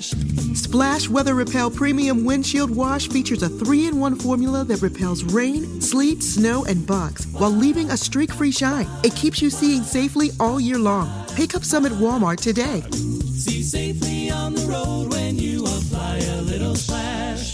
Splash Weather Repel Premium Windshield Wash features a three in one formula that repels rain, sleet, snow, and bugs while leaving a streak free shine. It keeps you seeing safely all year long. Pick up some at Walmart today. See safely on the road when you apply a little splash.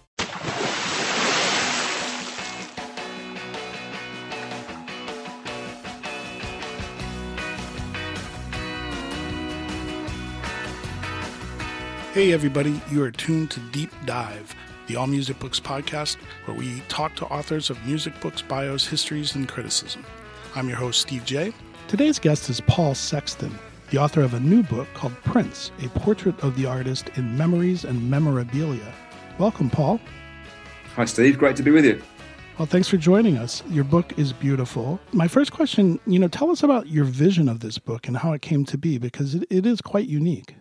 Hey, everybody, you are tuned to Deep Dive, the All Music Books podcast, where we talk to authors of music books, bios, histories, and criticism. I'm your host, Steve J. Today's guest is Paul Sexton, the author of a new book called Prince, a portrait of the artist in memories and memorabilia. Welcome, Paul. Hi, Steve. Great to be with you. Well, thanks for joining us. Your book is beautiful. My first question, you know, tell us about your vision of this book and how it came to be, because it, it is quite unique.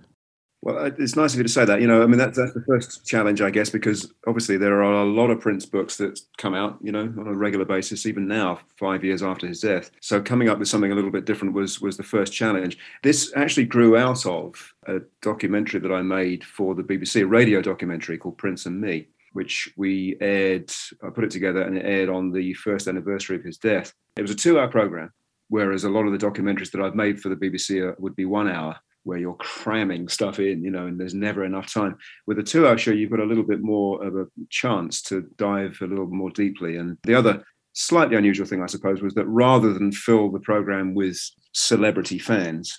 Well, it's nice of you to say that. You know, I mean, that's, that's the first challenge, I guess, because obviously there are a lot of Prince books that come out, you know, on a regular basis, even now, five years after his death. So coming up with something a little bit different was was the first challenge. This actually grew out of a documentary that I made for the BBC, a radio documentary called Prince and Me, which we aired. I put it together and it aired on the first anniversary of his death. It was a two-hour program, whereas a lot of the documentaries that I've made for the BBC would be one hour where you're cramming stuff in, you know, and there's never enough time. With a two hour show, you've got a little bit more of a chance to dive a little more deeply. And the other slightly unusual thing, I suppose, was that rather than fill the program with celebrity fans,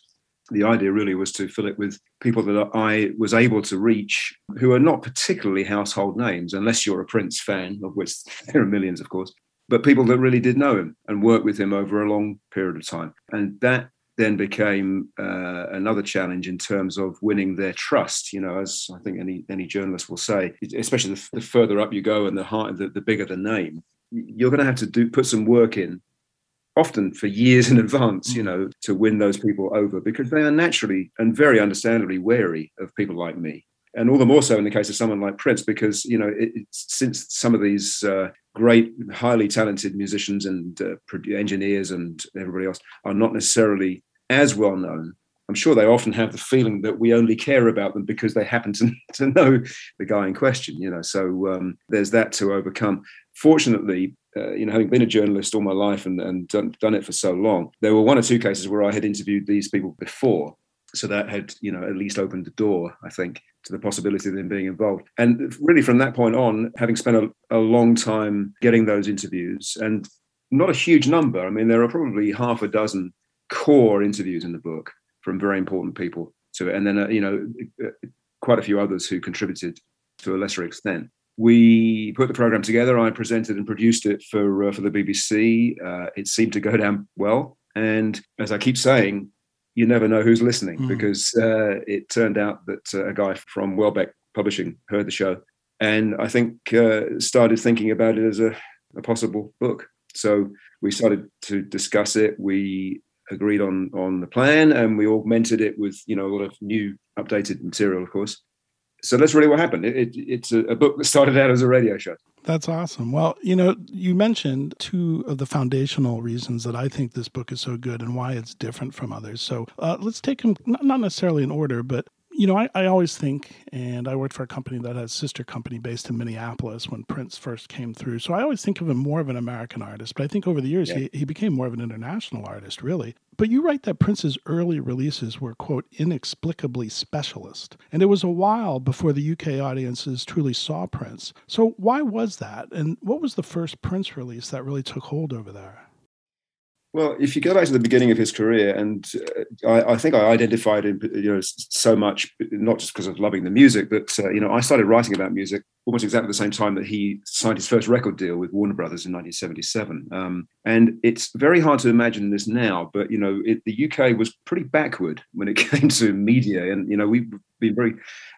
the idea really was to fill it with people that I was able to reach who are not particularly household names, unless you're a Prince fan, of which there are millions, of course, but people that really did know him and work with him over a long period of time. And that then became uh, another challenge in terms of winning their trust. You know, as I think any any journalist will say, especially the, the further up you go and the higher, the, the bigger the name, you're going to have to do put some work in, often for years in advance. You know, to win those people over because they are naturally and very understandably wary of people like me. And all the more so in the case of someone like Prince, because you know, it, since some of these uh, great, highly talented musicians and uh, engineers and everybody else are not necessarily as well known. I'm sure they often have the feeling that we only care about them because they happen to, to know the guy in question, you know. So um, there's that to overcome. Fortunately, uh, you know, having been a journalist all my life and, and done, done it for so long, there were one or two cases where I had interviewed these people before. So that had, you know, at least opened the door, I think, to the possibility of them being involved. And really from that point on, having spent a, a long time getting those interviews and not a huge number, I mean, there are probably half a dozen core interviews in the book from very important people to it, and then uh, you know uh, quite a few others who contributed to a lesser extent. We put the program together. I presented and produced it for uh, for the BBC. Uh, it seemed to go down well, and as I keep saying, you never know who's listening mm. because uh, it turned out that uh, a guy from Welbeck Publishing heard the show, and I think started thinking about it as a, a possible book. So we started to discuss it. We agreed on on the plan, and we augmented it with you know a lot of new updated material, of course. So that's really what happened. It, it, it's a, a book that started out as a radio show. That's awesome. Well, you know, you mentioned two of the foundational reasons that I think this book is so good and why it's different from others. So uh, let's take them, not necessarily in order, but you know, I, I always think, and I worked for a company that has sister company based in Minneapolis when Prince first came through. So I always think of him more of an American artist, but I think over the years yeah. he, he became more of an international artist, really. But you write that Prince's early releases were, quote, inexplicably specialist. And it was a while before the UK audiences truly saw Prince. So why was that? And what was the first Prince release that really took hold over there? Well, if you go back to the beginning of his career, and uh, I, I, think I identified him, you know, so much, not just because of loving the music, but uh, you know, I started writing about music almost exactly the same time that he signed his first record deal with Warner Brothers in 1977. Um, and it's very hard to imagine this now, but you know, it, the UK was pretty backward when it came to media, and you know, we've been very,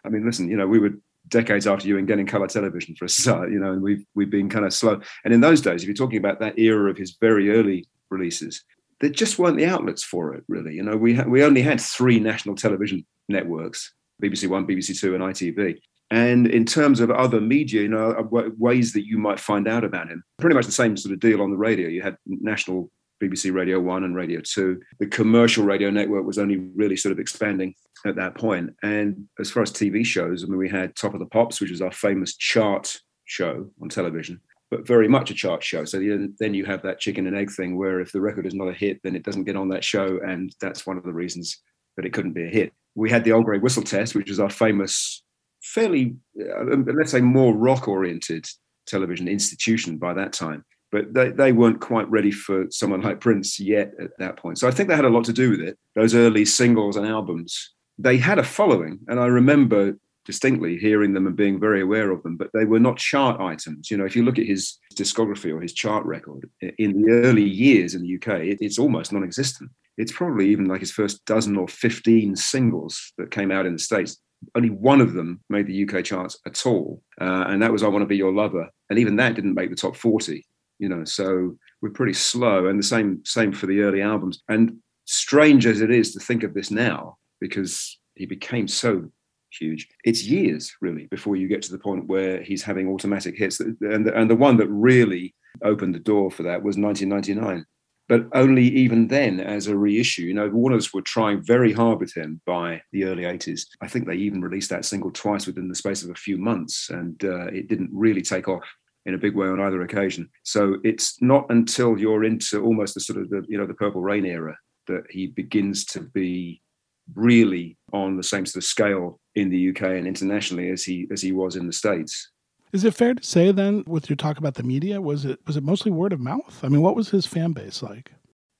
I mean, listen, you know, we were decades after you and getting color television for a start, you know, and we've we've been kind of slow. And in those days, if you're talking about that era of his very early releases. There just weren't the outlets for it, really. You know, we ha- we only had three national television networks: BBC One, BBC Two, and ITV. And in terms of other media, you know, uh, ways that you might find out about him, pretty much the same sort of deal on the radio. You had national BBC Radio 1 and Radio 2. The commercial radio network was only really sort of expanding at that point. And as far as TV shows, I mean, we had Top of the Pops, which was our famous chart show on television but very much a chart show. So then you have that chicken and egg thing where if the record is not a hit, then it doesn't get on that show. And that's one of the reasons that it couldn't be a hit. We had the Old Grey Whistle Test, which was our famous, fairly, uh, let's say, more rock oriented television institution by that time. But they, they weren't quite ready for someone like Prince yet at that point. So I think that had a lot to do with it. Those early singles and albums, they had a following. And I remember distinctly hearing them and being very aware of them, but they were not chart items. You know, if you look at his discography or his chart record in the early years in the UK, it, it's almost non existent. It's probably even like his first dozen or 15 singles that came out in the States. Only one of them made the UK charts at all, uh, and that was "I Want to Be Your Lover," and even that didn't make the top 40. You know, so we're pretty slow, and the same same for the early albums. And strange as it is to think of this now, because he became so huge. It's years really before you get to the point where he's having automatic hits. And the, and the one that really opened the door for that was 1999. But only even then as a reissue. You know, Warners were trying very hard with him by the early 80s. I think they even released that single twice within the space of a few months, and uh, it didn't really take off in a big way on either occasion. So it's not until you're into almost the sort of the you know the Purple Rain era that he begins to be really on the same sort of scale in the UK and internationally as he as he was in the States. Is it fair to say then, with your talk about the media, was it was it mostly word of mouth? I mean, what was his fan base like?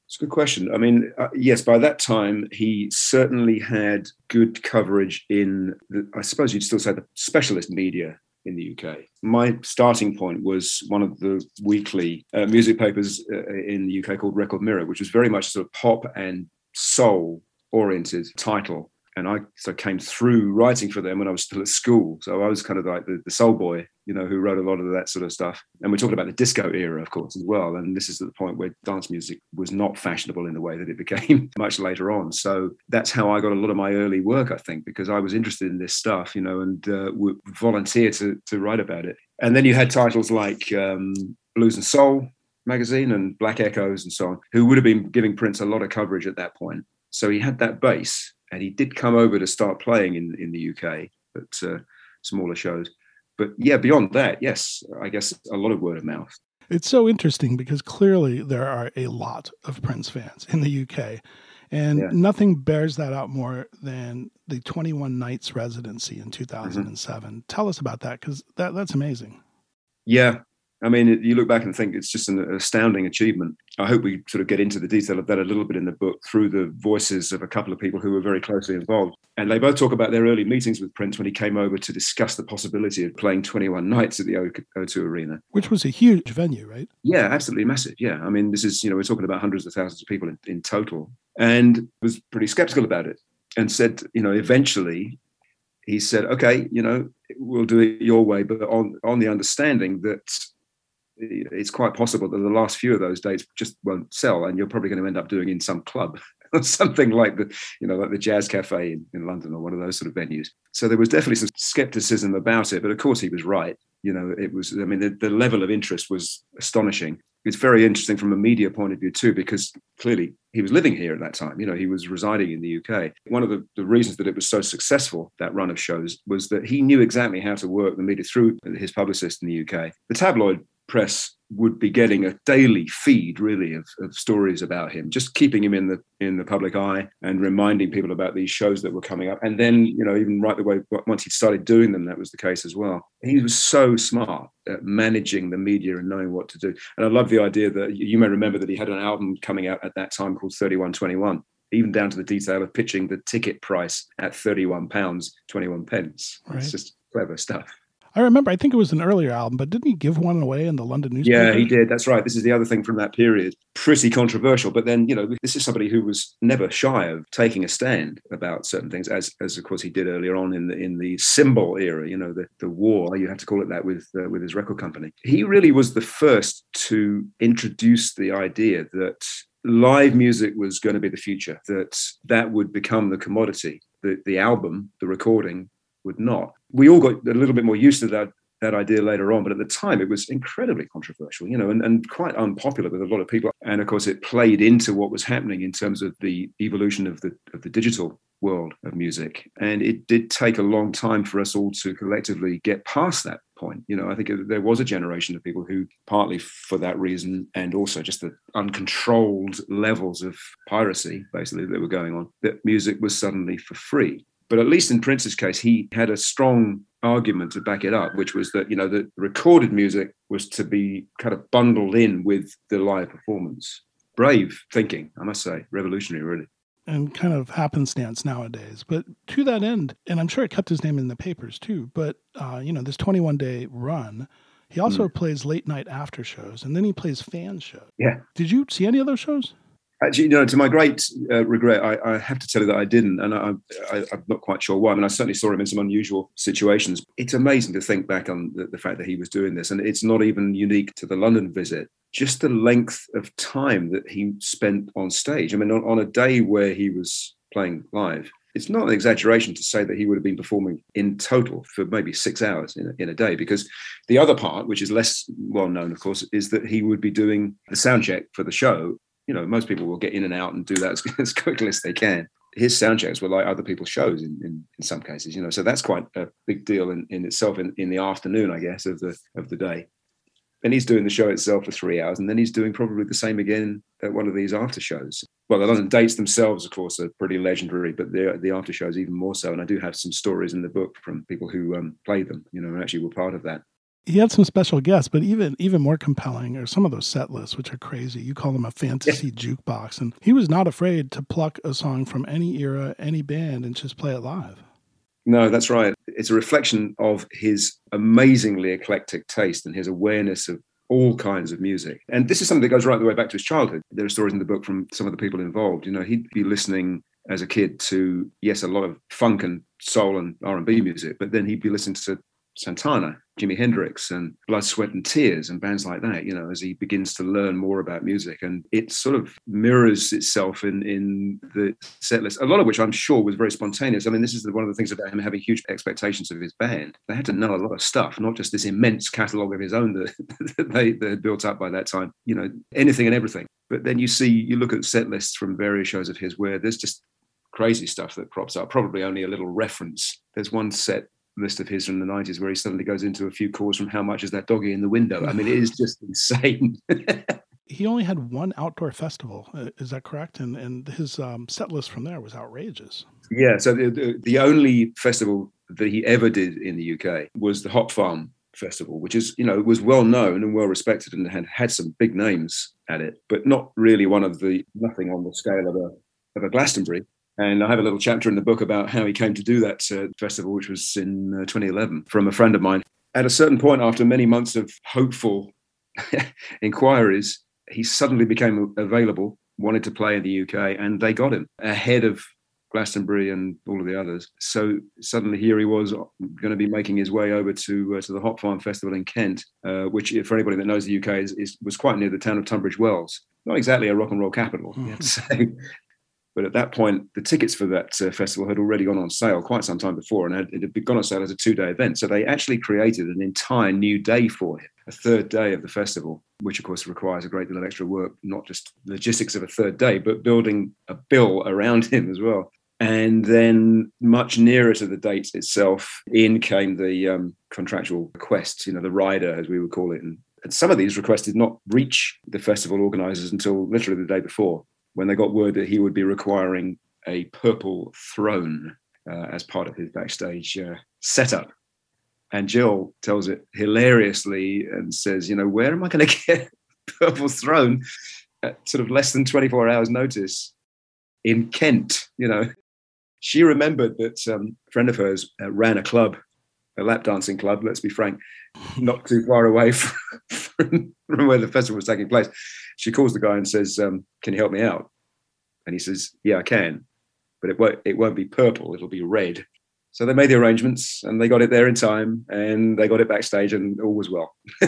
It's a good question. I mean, uh, yes, by that time he certainly had good coverage in, the, I suppose you'd still say the specialist media in the UK. My starting point was one of the weekly uh, music papers uh, in the UK called Record Mirror, which was very much sort of pop and soul oriented title. And I so came through writing for them when I was still at school. So I was kind of like the, the soul boy, you know, who wrote a lot of that sort of stuff. And we're talking about the disco era, of course, as well. And this is the point where dance music was not fashionable in the way that it became much later on. So that's how I got a lot of my early work, I think, because I was interested in this stuff, you know, and uh, would volunteer to, to write about it. And then you had titles like um, Blues and Soul magazine and Black Echoes and so on, who would have been giving Prince a lot of coverage at that point. So he had that base, and he did come over to start playing in in the UK at uh, smaller shows. But yeah, beyond that, yes, I guess a lot of word of mouth. It's so interesting because clearly there are a lot of Prince fans in the UK. And yeah. nothing bears that out more than the 21 Nights residency in 2007. Mm-hmm. Tell us about that because that, that's amazing. Yeah, I mean, you look back and think it's just an astounding achievement. I hope we sort of get into the detail of that a little bit in the book through the voices of a couple of people who were very closely involved. And they both talk about their early meetings with Prince when he came over to discuss the possibility of playing 21 nights at the O2 Arena. Which was a huge venue, right? Yeah, absolutely massive. Yeah. I mean, this is, you know, we're talking about hundreds of thousands of people in, in total. And was pretty skeptical about it and said, you know, eventually he said, okay, you know, we'll do it your way, but on, on the understanding that it's quite possible that the last few of those dates just won't sell, and you're probably going to end up doing in some club. or Something like the, you know, like the Jazz Cafe in, in London or one of those sort of venues. So there was definitely some skepticism about it, but of course he was right. You know, it was. I mean, the, the level of interest was astonishing it's very interesting from a media point of view too, because clearly he was living here at that time. You know, he was residing in the UK. One of the, the, reasons that it was so successful, that run of shows, was that he knew exactly how to work the media through his publicist in the UK. The tabloid press would be getting a daily feed really of, of stories about him just keeping him in the in the public eye and reminding people about these shows that were coming up. And then you know even right the way once he started doing them that was the case as well. He was so smart at managing the media and knowing what to do. And i love the idea that you may remember that he had an album coming out at that time called 3121 even down to the detail of pitching the ticket price at 31 pounds 21 pence. Right. it's just clever stuff I remember, I think it was an earlier album, but didn't he give one away in the London newspaper? Yeah, he did. That's right. This is the other thing from that period. Pretty controversial. But then, you know, this is somebody who was never shy of taking a stand about certain things, as, as of course he did earlier on in the in the symbol era, you know, the, the war, you have to call it that with uh, with his record company. He really was the first to introduce the idea that live music was going to be the future, that that would become the commodity. The, the album, the recording, would not. We all got a little bit more used to that that idea later on, but at the time it was incredibly controversial, you know, and, and quite unpopular with a lot of people. And of course, it played into what was happening in terms of the evolution of the of the digital world of music. And it did take a long time for us all to collectively get past that point. You know, I think there was a generation of people who, partly for that reason, and also just the uncontrolled levels of piracy, basically, that were going on, that music was suddenly for free. But at least in Prince's case, he had a strong argument to back it up, which was that you know the recorded music was to be kind of bundled in with the live performance. Brave thinking, I must say, revolutionary, really. And kind of happenstance nowadays. But to that end, and I'm sure it kept his name in the papers too. But uh, you know, this 21 day run, he also mm. plays late night after shows, and then he plays fan shows. Yeah. Did you see any of those shows? Actually, you know, to my great uh, regret, I, I, have to tell you that I didn't, and I, am not quite sure why. I mean, I certainly saw him in some unusual situations. It's amazing to think back on the, the, fact that he was doing this, and it's not even unique to the London visit. Just the length of time that he spent on stage. I mean, on, on a day where he was playing live, it's not an exaggeration to say that he would have been performing in total for maybe six hours in a, in a day because the other part which is less well known of course is that he would be doing the sound check for the show you know, most people will get in and out and do that as, as quickly as they can. His sound checks were like other people's shows in, in, in, some cases, you know, so that's quite a big deal in, in itself in, in the afternoon, I guess, of the of the day. And he's doing the show itself for three hours, and then he's doing probably the same again at one of these after shows. Well, the London dates themselves, of course, are pretty legendary, but the the after shows even more so. And I do have some stories in the book from people who um, played them, you know, and actually were part of that he had some special guests, but even even more compelling are some of those set lists, which are crazy. You call them a fantasy jukebox, and he was not afraid to pluck a song from any era, any band, and just play it live. No, that's right. It's a reflection of his amazingly eclectic taste and his awareness of all kinds of music. And this is something that goes right the way back to his childhood. There are stories in the book from some of the people involved. You know, he'd be listening as a kid to yes, a lot of funk and soul and R and B music, but then he'd be listening to Santana, Jimi Hendrix, and Blood, Sweat, and Tears, and bands like that. You know, as he begins to learn more about music, and it sort of mirrors itself in in the set list. A lot of which I'm sure was very spontaneous. I mean, this is one of the things about him having huge expectations of his band. They had to know a lot of stuff, not just this immense catalogue of his own that, that they, they had built up by that time. You know, anything and everything. But then you see, you look at set lists from various shows of his where there's just crazy stuff that crops up. Probably only a little reference. There's one set list of his from the 90s where he suddenly goes into a few chords from how much is that doggy in the window? I mean it is just insane. He only had one outdoor festival uh, is that correct? And and his um, set list from there was outrageous. Yeah so the, the only festival that he ever did in the uk was the hop farm festival which is you know was well known and well respected and had had some big names at it but not really one of the nothing on the scale of a of a glastonbury and I have a little chapter in the book about how he came to do that uh, festival, which was in uh, 2011, from a friend of mine. At a certain point, after many months of hopeful inquiries, he suddenly became available, wanted to play in the UK, and they got him ahead of Glastonbury and all of the others. So suddenly here he was going to be making his way over to uh, to the Hop Farm Festival in Kent, uh, which for anybody that knows the UK is, is, was quite near the town of Tunbridge Wells. Not exactly a rock and roll capital, mm. you have to say. But at that point, the tickets for that uh, festival had already gone on sale quite some time before, and it had gone on sale as a two-day event. So they actually created an entire new day for him, a third day of the festival, which of course requires a great deal of extra work, not just logistics of a third day, but building a bill around him as well. And then, much nearer to the date itself, in came the um, contractual requests, you know, the rider, as we would call it. And, and some of these requests did not reach the festival organizers until literally the day before when they got word that he would be requiring a purple throne uh, as part of his backstage uh, setup. And Jill tells it hilariously and says, You know, where am I going to get purple throne at sort of less than 24 hours' notice in Kent? You know, she remembered that um, a friend of hers uh, ran a club, a lap dancing club, let's be frank, not too far away from, from where the festival was taking place she calls the guy and says, um, "Can you help me out?" And he says, "Yeah, I can, but it won't. It won't be purple. It'll be red." So they made the arrangements, and they got it there in time, and they got it backstage, and all was well.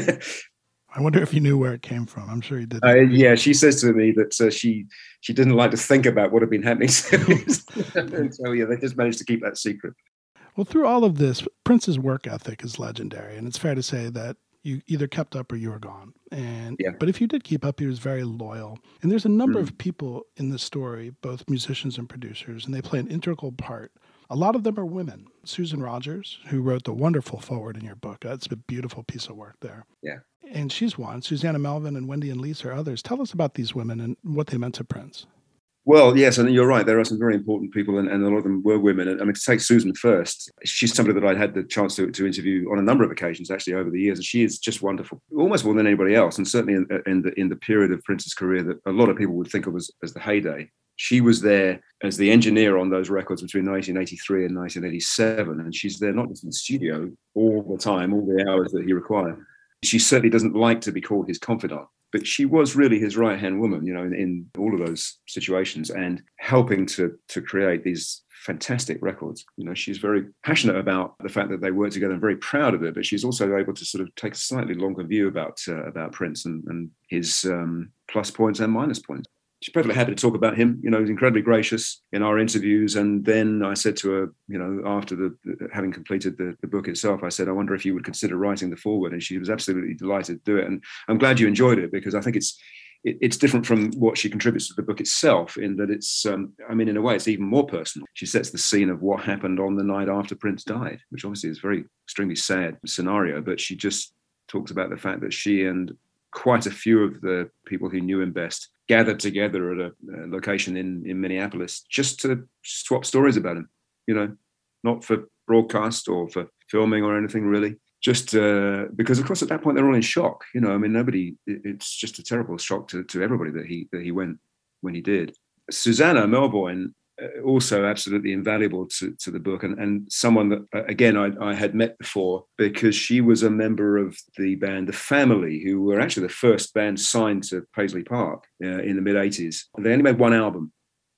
I wonder if you knew where it came from. I'm sure you did. Uh, yeah, she says to me that uh, she she didn't like to think about what had been happening. so yeah, they just managed to keep that secret. Well, through all of this, Prince's work ethic is legendary, and it's fair to say that you either kept up or you were gone. And yeah. but if you did keep up, he was very loyal. And there's a number mm. of people in the story, both musicians and producers, and they play an integral part. A lot of them are women. Susan Rogers, who wrote the wonderful forward in your book, that's a beautiful piece of work there. Yeah. And she's one. Susanna Melvoin and Wendy and Lisa are others. Tell us about these women and what they meant to Prince. Well, yes, and you're right. There are some very important people, and, and a lot of them were women. And, I mean, to take Susan first, she's somebody that I'd had the chance to, to interview on a number of occasions actually over the years, and she is just wonderful, almost more than anybody else. And certainly in, in the in the period of Prince's career that a lot of people would think of as, as the heyday, she was there as the engineer on those records between 1983 and 1987, and she's there not just in the studio all the time, all the hours that he required. She certainly doesn't like to be called his confidant but she was really his right hand woman, you know, in, in, all of those situations and helping to to create these fantastic records. You know, she's very passionate about the fact that they work together and very proud of it, but she's also able to sort of take a slightly longer view about uh, about Prince and, and his um, plus points and minus points she's perfectly happy to talk about him. You know, he's incredibly gracious in our interviews. And then I said to her, you know, after the, the having completed the, the, book itself, I said, I wonder if you would consider writing the foreword. And she was absolutely delighted to do it. And I'm glad you enjoyed it because I think it's it, it's different from what she contributes to the book itself in that it's um, I mean, in a way, it's even more personal. She sets the scene of what happened on the night after Prince died, which obviously is a very extremely sad scenario. But she just talks about the fact that she and quite a few of the people who knew him best gathered together at a, a, location in, in Minneapolis just to swap stories about him, you know, not for broadcast or for filming or anything really. Just uh, because, of course, at that point they're all in shock. You know, I mean, nobody. It's just a terrible shock to, to everybody that he that he went when he did. Susanna Melvoin also absolutely invaluable to, to the book and, and someone that uh, again I, I had met before because she was a member of the band the family who were actually the first band signed to paisley park uh, in the mid 80s they only made one album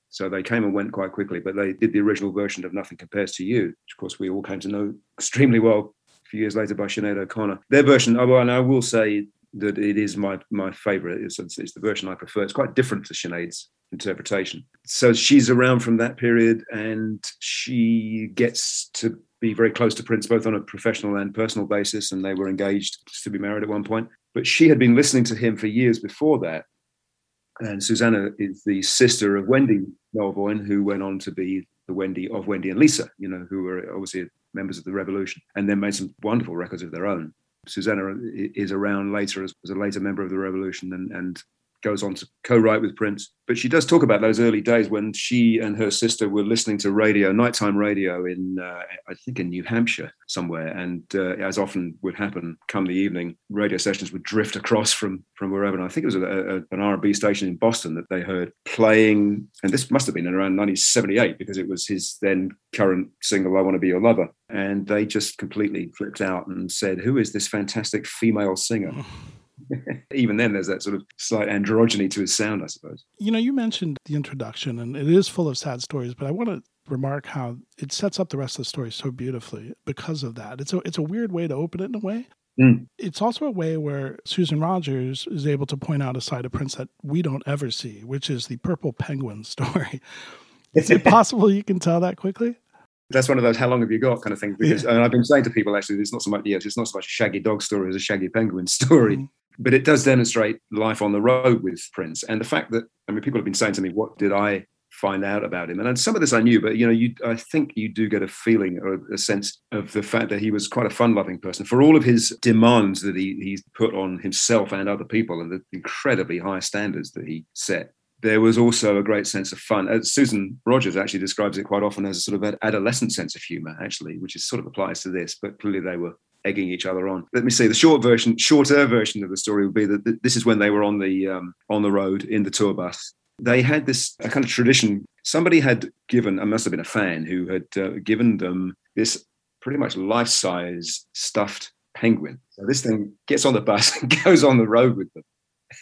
so they came and went quite quickly but they did the original version of nothing compares to you which of course we all came to know extremely well a few years later by Sinead O'Connor. Their version, oh, and I will say that it is my my favorite. It's, it's, the version I prefer. It's quite different to Sinead's interpretation. So she's around from that period, and she gets to be very close to Prince, both on a professional and personal basis. And they were engaged to be married at one point. But she had been listening to him for years before that. And Susanna is the sister of Wendy Melvoin, who went on to be the Wendy of Wendy and Lisa, you know, who were obviously members of the revolution and then made some wonderful records of their own. Susanna is around later as, as a later member of the revolution and, and goes on to co-write with Prince. But she does talk about those early days when she and her sister were listening to radio, nighttime radio in, uh, I think, in New Hampshire somewhere. And uh, as often would happen, come the evening, radio stations would drift across from from wherever. And I think it was a, a, an R&B station in Boston that they heard playing, and this must have been around 1978 because it was his then current single, "I Want to Be Your Lover." And they just completely flipped out and said, "Who is this fantastic female singer?" even then there's that sort of slight androgyny to his sound i suppose you know you mentioned the introduction and it is full of sad stories but i want to remark how it sets up the rest of the story so beautifully because of that. It's a it's a weird way to open it in a way. Mm. It's also a way where Susan Rogers is able to point out a side of Prince that we don't ever see, which is the purple penguin story. is it possible you can tell that quickly? That's one of those "how long have you got" kind of things. Because and I've been saying to people actually, it's not so much yes, it's not so much a shaggy dog story as a shaggy penguin story. Mm. But it does demonstrate life on the road with Prince, and the fact that I mean, people have been saying to me, "What did I find out about him?" And some of this I knew, but you know, you I think you do get a feeling or a sense of the fact that he was quite a fun-loving person for all of his demands that he he put on himself and other people, and the incredibly high standards that he set there was also a great sense of fun. Uh, Susan Rogers actually describes it quite often as a sort of adolescent sense of humor, actually, which is sort of applies to this, but clearly they were egging each other on. Let me say the short version, shorter version of the story would be that this is when they were on the um, on the road in the tour bus. They had this a kind of tradition. Somebody had given, I must have been a fan who had uh, given them this pretty much life-size stuffed penguin. So this thing gets on the bus and goes on the road with them.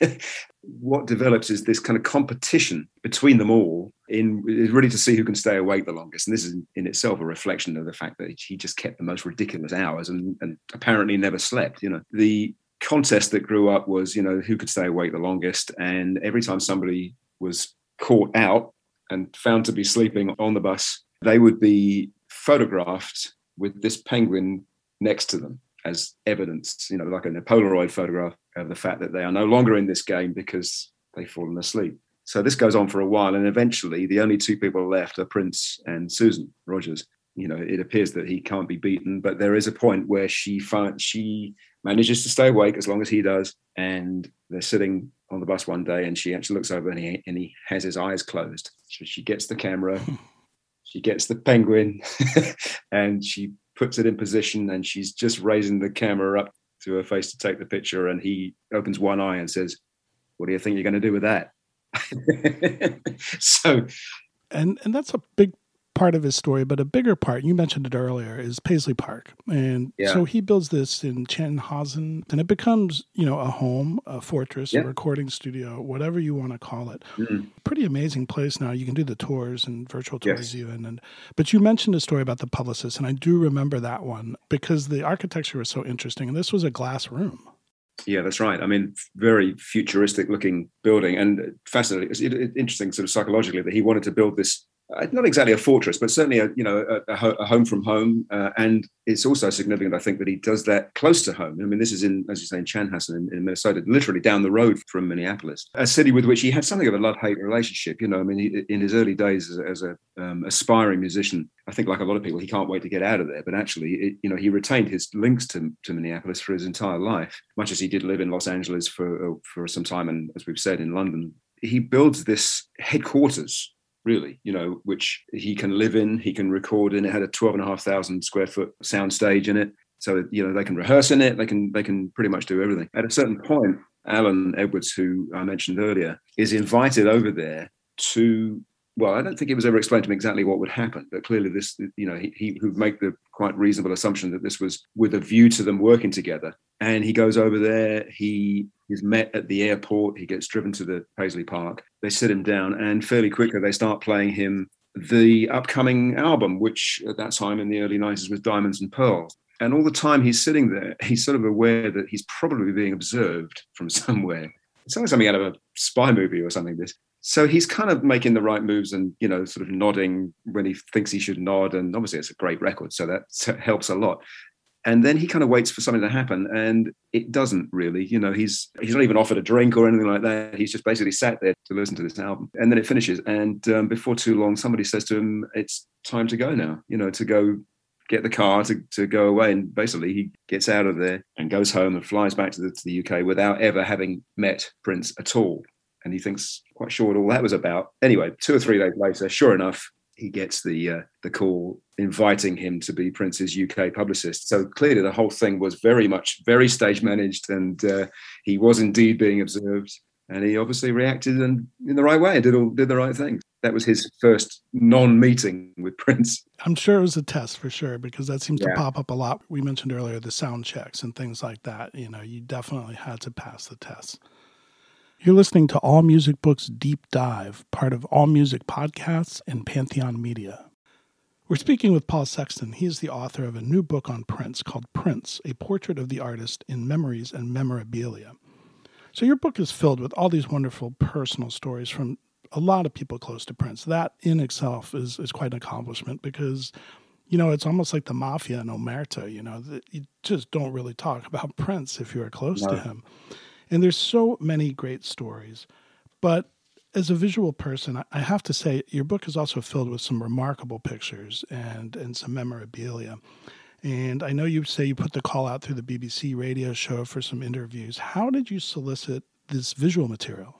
what develops is this kind of competition between them all in is really to see who can stay awake the longest. And this is in itself a reflection of the fact that he just kept the most ridiculous hours and, and apparently never slept you know. The contest that grew up was you know who could stay awake the longest. And every time somebody was caught out and found to be sleeping on the bus they would be photographed with this penguin next to them as evidence, you know, like a Polaroid photograph of the fact that they are no longer in this game because they've fallen asleep. So this goes on for a while, and eventually the only two people left are Prince and Susan Rogers. You know, it appears that he can't be beaten, but there is a point where she finds she manages to stay awake as long as he does, and they're sitting on the bus one day, and she actually looks over and he and he has his eyes closed. So she gets the camera, she gets the penguin, and she puts it in position and she's just raising the camera up to her face to take the picture and he opens one eye and says what do you think you're going to do with that so and and that's a big part of his story, but a bigger part, you mentioned it earlier, is Paisley Park. And Yeah. so he builds this in Chanhassen, and it becomes, you know, a home, a fortress, Yeah. a recording studio, whatever you want to call it. Mhm. Pretty amazing place now. You can do the tours and virtual tours Yes. even. And but you mentioned a story about the publicist, and I do remember that one because the architecture was so interesting. And this was a glass room. Yeah, that's right. I mean, very futuristic looking building and fascinating. It's interesting, sort of psychologically, that he wanted to build this. Uh, Not exactly a fortress, but certainly a you know a, a, home from home. Uh, and it's also significant, I think, that he does that close to home. I mean, this is in, as you say, in Chanhassen in, in Minnesota, literally down the road from Minneapolis, a city with which he had something of a love-hate relationship. You know, I mean, he, in his early days as, a- as a um, aspiring musician, I think, like a lot of people, he can't wait to get out of there. But actually, it, you know, he retained his links to, to Minneapolis for his entire life, much as he did live in Los Angeles for uh, for some time, and as we've said, in London. He builds this headquarters, really, you know, which he can live in, he can record in. It had a twelve and a half thousand square foot sound stage in it, so you know they can rehearse in it. They can they can pretty much do everything. At a certain point, Alan Edwards, who I mentioned earlier, is invited over there to well, I don't think it was ever explained to me exactly what would happen, but clearly this, you know, he, he would make the quite reasonable assumption that this was with a view to them working together. And he goes over there. He is met at the airport. He gets driven to the Paisley Park. They sit him down, and fairly quickly they start playing him the upcoming album, which at that time in the early 90s was Diamonds and Pearls. And all the time he's sitting there, he's sort of aware that he's probably being observed from somewhere. It's like something out of a spy movie or something. This. So he's kind of making the right moves and you know sort of nodding when he thinks he should nod. And obviously it's a great record, so that helps a lot. And then he kind of waits for something to happen, and it doesn't really. You know, he's he's not even offered a drink or anything like that. He's just basically sat there to listen to this album, and then it finishes. And um, before too long, somebody says to him, "It's time to go now." You know, to go get the car to, to go away. And basically, he gets out of there and goes home and flies back to the, to the UK without ever having met Prince at all. And he thinks quite sure what all that was about. Anyway, two or three days later, sure enough, he gets the uh, the call inviting him to be Prince's UK publicist. So clearly, the whole thing was very much very stage managed, and uh, he was indeed being observed. And he obviously reacted in, in the right way and did all did the right thing. That was his first non-meeting with Prince. I'm sure it was a test for sure because that seems to pop up a lot. We mentioned earlier the sound checks and things like that. You know, you definitely had to pass the test. You're listening to All Music Books Deep Dive, part of All Music Podcasts and Pantheon Media. We're speaking with Paul Sexton. He is the author of a new book on Prince called Prince A Portrait of the Artist in Memories and Memorabilia. So, your book is filled with all these wonderful personal stories from a lot of people close to Prince. That in itself is, is quite an accomplishment because, you know, it's almost like the mafia and Omerta, you know, that you just don't really talk about Prince if you are close no. to him. And there's so many great stories. But as a visual person, I have to say your book is also filled with some remarkable pictures and, and some memorabilia. And I know you say you put the call out through the BBC radio show for some interviews. How did you solicit this visual material?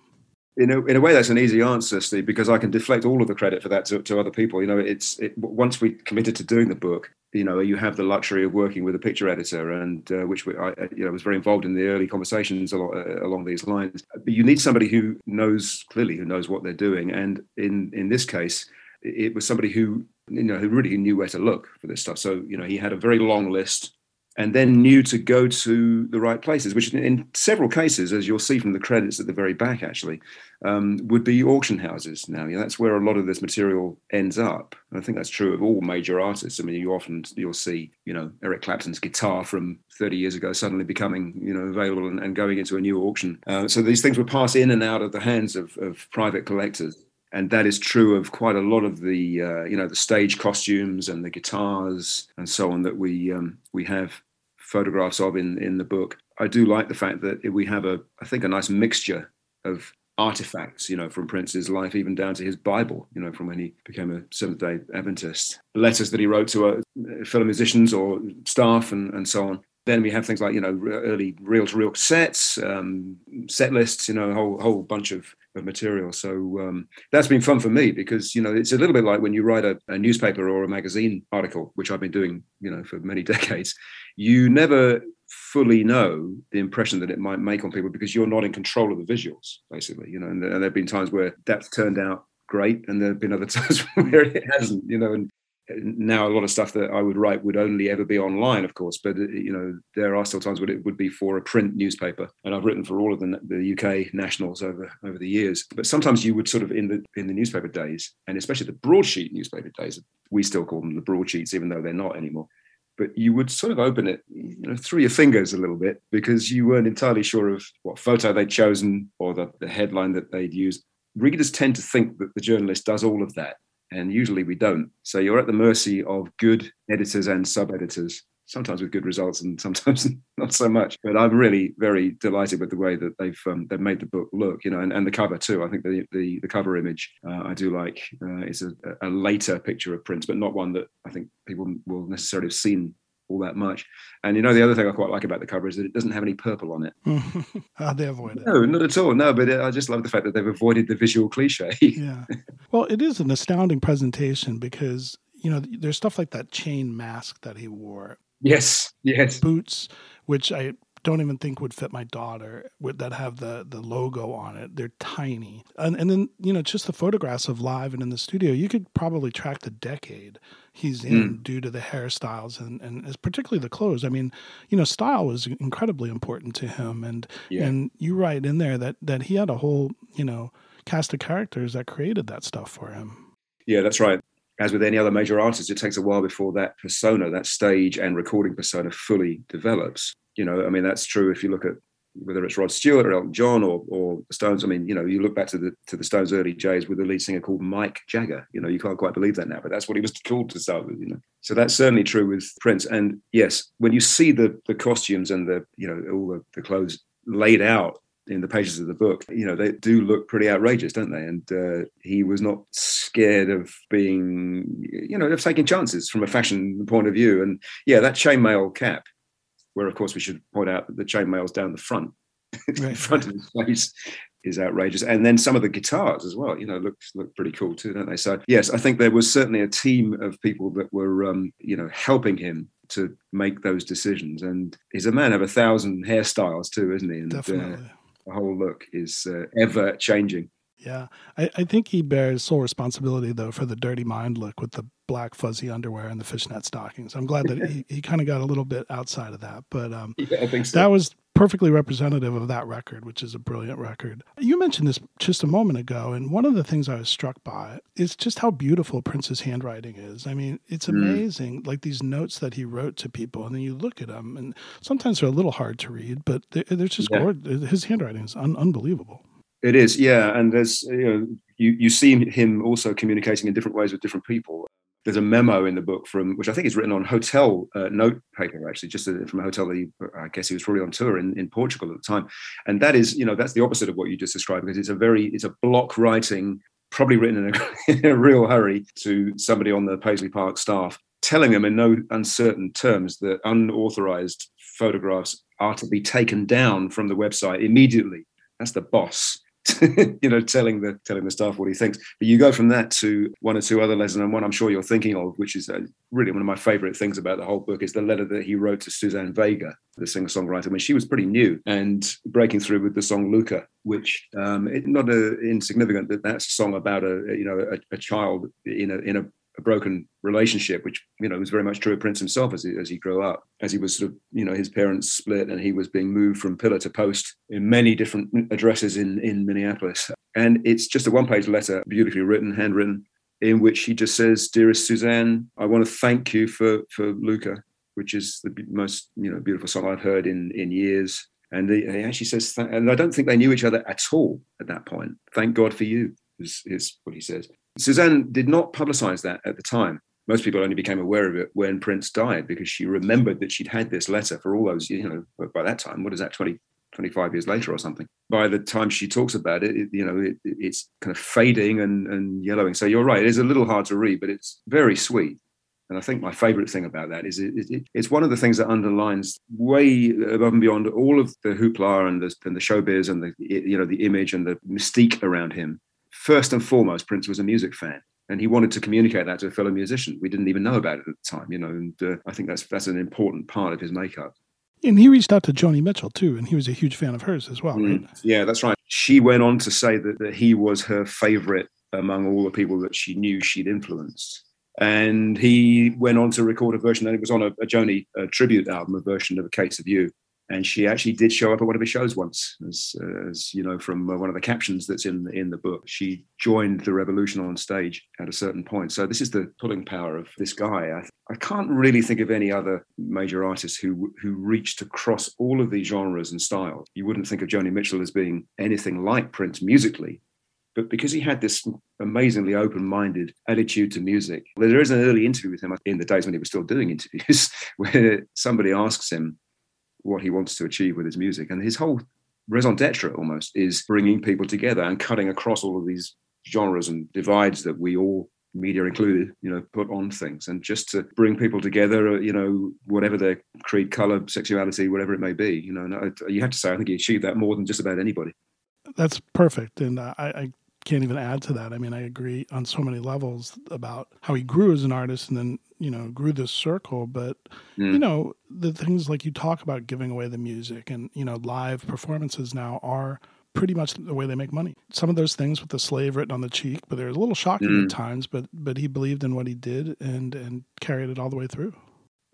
in a, in a way that's an easy answer steve because i can deflect all of the credit for that to, to other people you know it's it, once we committed to doing the book you know you have the luxury of working with a picture editor and uh, which I you know was very involved in the early conversations along, uh, along these lines. But you need somebody who knows clearly who knows what they're doing. And in in this case it was somebody who you know who really knew where to look for this stuff. So you know he had a very long list and then knew to go to the right places, which in several cases, as you'll see from the credits at the very back, actually, um, would be auction houses. Now, that's where a lot of this material ends up. And I think that's true of all major artists. I mean, you often you'll see, you know, Eric Clapton's guitar from 30 years ago suddenly becoming, you know, available and, and going into a new auction. Uh, so these things would pass in and out of the hands of, of private collectors and that is true of quite a lot of the uh, you know the stage costumes and the guitars and so on that we um, we have photographs of in in the book. I do like the fact that we have a I think a nice mixture of artifacts, you know, from Prince's life, even down to his Bible, you know, from when he became a Seventh Day Adventist, letters that he wrote to uh, fellow musicians or staff, and and so on. Then we have things like you know early reel-to-reel sets, um, set lists, you know, a whole whole bunch of of material. So um, that's been fun for me because you know it's a little bit like when you write a, a, newspaper or a magazine article, which I've been doing you know for many decades. You never fully know the impression that it might make on people because you're not in control of the visuals, basically. You know, and, there have been times where that's turned out great, and there have been other times where it hasn't. You know, and now a lot of stuff that I would write would only ever be online, of course. But uh, you know, there are still times when it would be for a print newspaper, and I've written for all of the, the UK nationals over over the years. But sometimes you would sort of in the in the newspaper days, and especially the broadsheet newspaper days, we still call them the broadsheets, even though they're not anymore. But you would sort of open it, you know, through your fingers a little bit because you weren't entirely sure of what photo they'd chosen or the, the headline that they'd used. Readers tend to think that the journalist does all of that and usually we don't. So you're at the mercy of good editors and sub editors, sometimes with good results and sometimes not so much. But I'm really very delighted with the way that they've um, they've made the book look, you know, and, and the cover too. I think the the, the cover image uh, I do like. Uh, it's a, a later picture of Prince, but not one that I think people will necessarily have seen all that much. And you know, the other thing I quite like about the cover is that it doesn't have any purple on it. How'd they avoid it? No, not at all. No, but I just love the fact that they've avoided the visual cliche. yeah. Well, it is an astounding presentation because, you know, there's stuff like that chain mask that he wore. Yes. Yes. Boots, which I don't even think would fit my daughter that have the the logo on it. They're tiny, and and then you know just the photographs of live and in the studio. You could probably track the decade he's in mm. due to the hairstyles and and particularly the clothes. I mean, you know, style was incredibly important to him, and yeah. and you write in there that that he had a whole you know cast of characters that created that stuff for him. Yeah, that's right as with any other major artist, it takes a while before that persona, that stage and recording persona fully develops you know, I mean, that's true if you look at whether it's Rod Stewart or Elton John or, or the Stones. I mean, you know, you look back to the to the Stones' early days with a lead singer called Mike Jagger. You know, you can't quite believe that now, but that's what he was called to start with. You know, so that's certainly true with Prince. And yes, when you see the the costumes and the you know all the, the clothes laid out in the pages of the book, you know, they do look pretty outrageous, don't they? And uh, he was not scared of being, you know, of taking chances from a fashion point of view. And yeah, that chainmail cap where, of course, we should point out that the chainmail's down the front, right. front of his face is outrageous. And then some of the guitars as well, you know, look look pretty cool too, don't they? So yes, I think there was certainly a team of people that were, um, you know, helping him to make those decisions. And he's a man of a thousand hairstyles too, isn't he? And, uh, Definitely. Uh, the whole look is uh, ever changing. Yeah, I, I, think he bears sole responsibility though for the dirty mind look with the black fuzzy underwear and the fishnet stockings. I'm glad that he, he kind of got a little bit outside of that, but um, yeah, I think so. that was perfectly representative of that record, which is a brilliant record. You mentioned this just a moment ago, and one of the things I was struck by is just how beautiful Prince's handwriting is. I mean, it's Mm. amazing, like these notes that he wrote to people, and then you look at them, and sometimes they're a little hard to read, but they're, they're just Yeah. gorgeous. His handwriting is un- unbelievable. It is, yeah, and there's you know you you see him also communicating in different ways with different people. There's a memo in the book from which I think is written on hotel uh, note paper, actually, just uh, from a hotel that he, I guess he was probably on tour in, in Portugal at the time, and that is you know that's the opposite of what you just described because it's a very it's a block writing, probably written in a, in a real hurry to somebody on the Paisley Park staff, telling them in no uncertain terms that unauthorized photographs are to be taken down from the website immediately. That's the boss. you know, telling the telling the staff what he thinks. But you go from that to one or two other letters, and one I'm sure you're thinking of, which is uh, really one of my favorite things about the whole book, is the letter that he wrote to Suzanne Vega, the singer-songwriter, when she was pretty new and breaking through with the song Luka, which um, it, not a, insignificant that that's a song about a you know a, a child in a in a a broken relationship, which you know was very much true of Prince himself as he, as he grew up, as he was sort of you know his parents split and he was being moved from pillar to post in many different addresses in in Minneapolis, and it's just a one page letter, beautifully written, handwritten, in which he just says, "Dearest Suzanne, I want to thank you for for Luka, which is the most you know beautiful song I've heard in in years." And he, actually says, and I don't think they knew each other at all at that point. Thank God for you, is, is what he says. Suzanne did not publicize that at the time. Most people only became aware of it when Prince died because she remembered that she'd had this letter for all those, you know, by that time, what is that, 20, 25 years later or something. By the time she talks about it, it you know, it, it's kind of fading and, and yellowing. So you're right, it is a little hard to read, but it's very sweet. And I think my favorite thing about that is it, it, it's one of the things that underlines way above and beyond all of the hoopla and the, and the showbiz and the you know the image and the mystique around him. First and foremost, Prince was a music fan, and he wanted to communicate that to a fellow musician. We didn't even know about it at the time, you know. And uh, I think that's that's an important part of his makeup. And he reached out to Joni Mitchell too, and he was a huge fan of hers as well, right? Mm, yeah, that's right. She went on to say that, that he was her favorite among all the people that she knew she'd influenced. And he went on to record a version, and it was on a, a Joni uh, tribute album, a version of A Case of You. And she actually did show up at one of his shows once, as, as you know, from uh, one of the captions that's in in the book. She joined the revolution on stage at a certain point. So this is the pulling power of this guy. I, I can't really think of any other major artist who who reached across all of these genres and styles. You wouldn't think of Joni Mitchell as being anything like Prince musically, but because he had this amazingly open-minded attitude to music, there is an early interview with him in the days when he was still doing interviews, where somebody asks him what he wants to achieve with his music, and his whole raison d'être almost is bringing people together and cutting across all of these genres and divides that we all media included you know put on things. And just to bring people together you know whatever their creed color sexuality whatever it may be you know you have to say i think he achieved that more than just about anybody. That's perfect, and uh, I, I can't even add to that. I mean, I agree on so many levels about how he grew as an artist, and then you know grew this circle. But Mm. you know the things like you talk about giving away the music, and you know live performances now are pretty much the way they make money. Some of those things with the slave written on the cheek, but they're a little shocking Mm. at times. But but he believed in what he did and and carried it all the way through.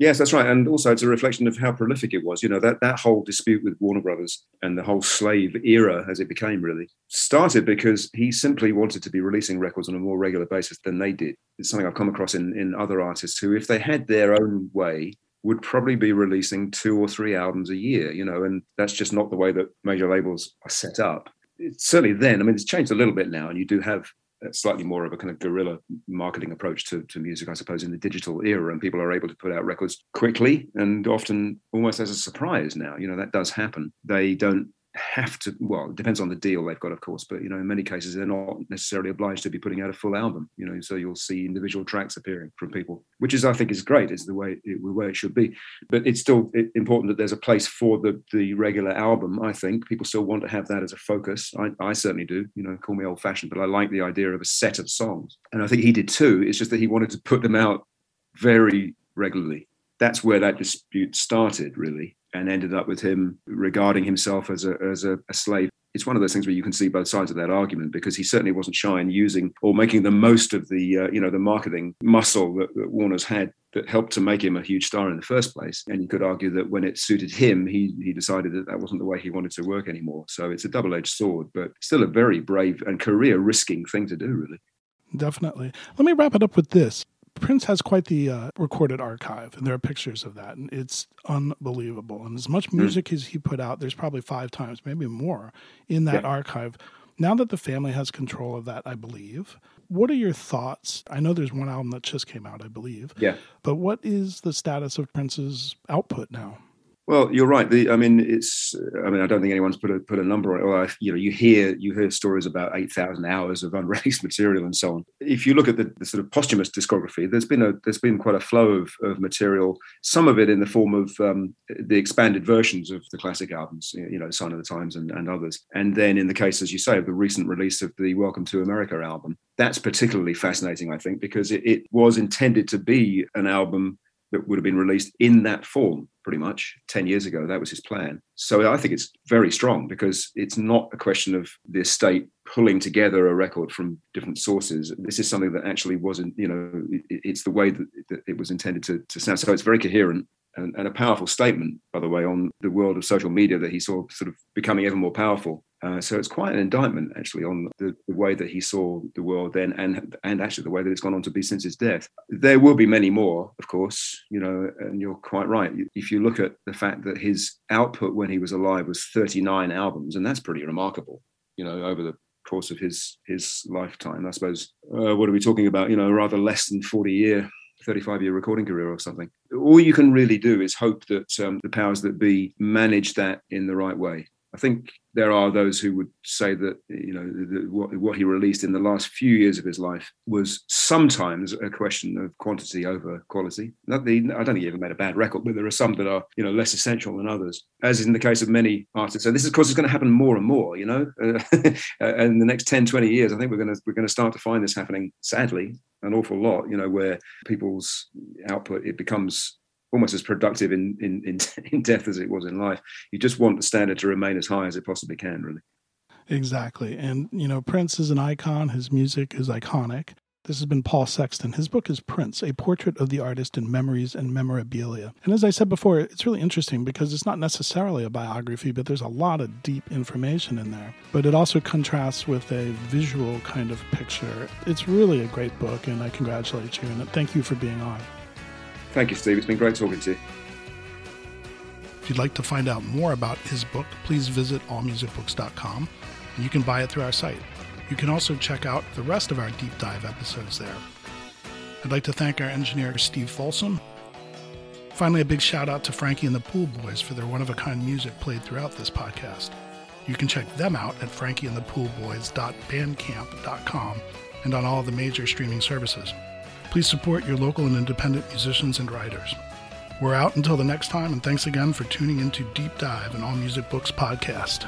Yes, that's right. And also it's a reflection of how prolific it was. You know, that, that whole dispute with Warner Brothers and the whole slave era, as it became really, started because he simply wanted to be releasing records on a more regular basis than they did. It's something I've come across in, in other artists who, if they had their own way, would probably be releasing two or three albums a year, you know, and that's just not the way that major labels are set up. It's certainly then, I mean, it's changed a little bit now, and you do have slightly more of a kind of guerrilla marketing approach to, to music, I suppose, in the digital era, and people are able to put out records quickly and often almost as a surprise now. You know, that does happen. They don't have to well it depends on the deal they've got of course but you know in many cases they're not necessarily obliged to be putting out a full album you know so you'll see individual tracks appearing from people which is i think is great is the way it, the way it should be. But it's still important that there's a place for the the regular album i think. People still want to have that as a focus. I, I certainly do you know call me old fashioned but i like the idea of a set of songs. And i think he did too. It's just that he wanted to put them out very regularly. That's where that dispute started really and ended up with him regarding himself as a as a, a slave it's one of those things where you can see both sides of that argument because he certainly wasn't shy in using or making the most of the uh, you know the marketing muscle that, that Warner's had that helped to make him a huge star in the first place. And you could argue that when it suited him, he he decided that that wasn't the way he wanted to work anymore. So it's a double edged sword, but still a very brave and career risking thing to do, really. Definitely. Let me wrap it up with this. Prince has quite the uh, recorded archive, and there are pictures of that, and it's unbelievable. And as much Hmm. music as he put out, there's probably five times, maybe more, in that Yeah. archive. Now that the family has control of that, I believe, what are your thoughts? I know there's one album that just came out, I believe, Yeah. but what is the status of Prince's output now? Well, you're right. The, I mean, it's. I mean, I don't think anyone's put a put a number on it. Well, you know, you hear you hear stories about eight thousand hours of unreleased material and so on. If you look at the, the sort of posthumous discography, there's been a there's been quite a flow of, of material. Some of it in the form of um, the expanded versions of the classic albums, you know, Sign of the Times and, and others. And then in the case, as you say, of the recent release of the Welcome to America album, that's particularly fascinating, I think, because it, it was intended to be an album that would have been released in that form pretty much 10 years ago. That was his plan. So I think it's very strong because it's not a question of the estate pulling together a record from different sources. This is something that actually wasn't, you know, it's the way that, it was intended to, to sound. So it's very coherent. And, and, a powerful statement, by the way, on the world of social media that he saw sort of becoming ever more powerful. Uh, so it's quite an indictment, actually, on the, the, way that he saw the world then, and and actually the way that it's gone on to be since his death. There will be many more, of course, you know, and you're quite right. If you look at the fact that his output when he was alive was 39 albums, and that's pretty remarkable, you know, over the course of his his lifetime. I suppose. Uh, what are we talking about? You know, rather less than 40 year 35 year recording career or something. All you can really do is hope that um, the powers that be manage that in the right way. I think there are those who would say that you know the, what, what he released in the last few years of his life was sometimes a question of quantity over quality. Not the, I don't think he ever made a bad record, but there are some that are you know less essential than others, as in the case of many artists. So this, of course, is going to happen more and more. You know, uh, in the next 10, 20 years, I think we're going to we're going to start to find this happening. Sadly, an awful lot. You know, where people's output it becomes almost as productive in, in, in, in death as it was in life. You just want the standard to remain as high as it possibly can, really. Exactly. And, you know, Prince is an icon. His music is iconic. This has been Paul Sexton. His book is Prince, a portrait of the artist in memories and memorabilia. And as I said before, it's really interesting because it's not necessarily a biography, but there's a lot of deep information in there. But it also contrasts with a visual kind of picture. It's really a great book, and I congratulate you and thank you for being on. Thank you, Steve. It's been great talking to you. If you'd like to find out more about his book, please visit allmusicbooks.com and you can buy it through our site. You can also check out the rest of our deep dive episodes there. I'd like to thank our engineer, Steve Folsom. Finally, a big shout out to Frankie and the Pool Boys for their one of a kind music played throughout this podcast. You can check them out at frankieandthepoolboys.bandcamp.com and on all the major streaming services. Please support your local and independent musicians and writers. We're out until the next time, and thanks again for tuning into Deep Dive and All Music Books podcast.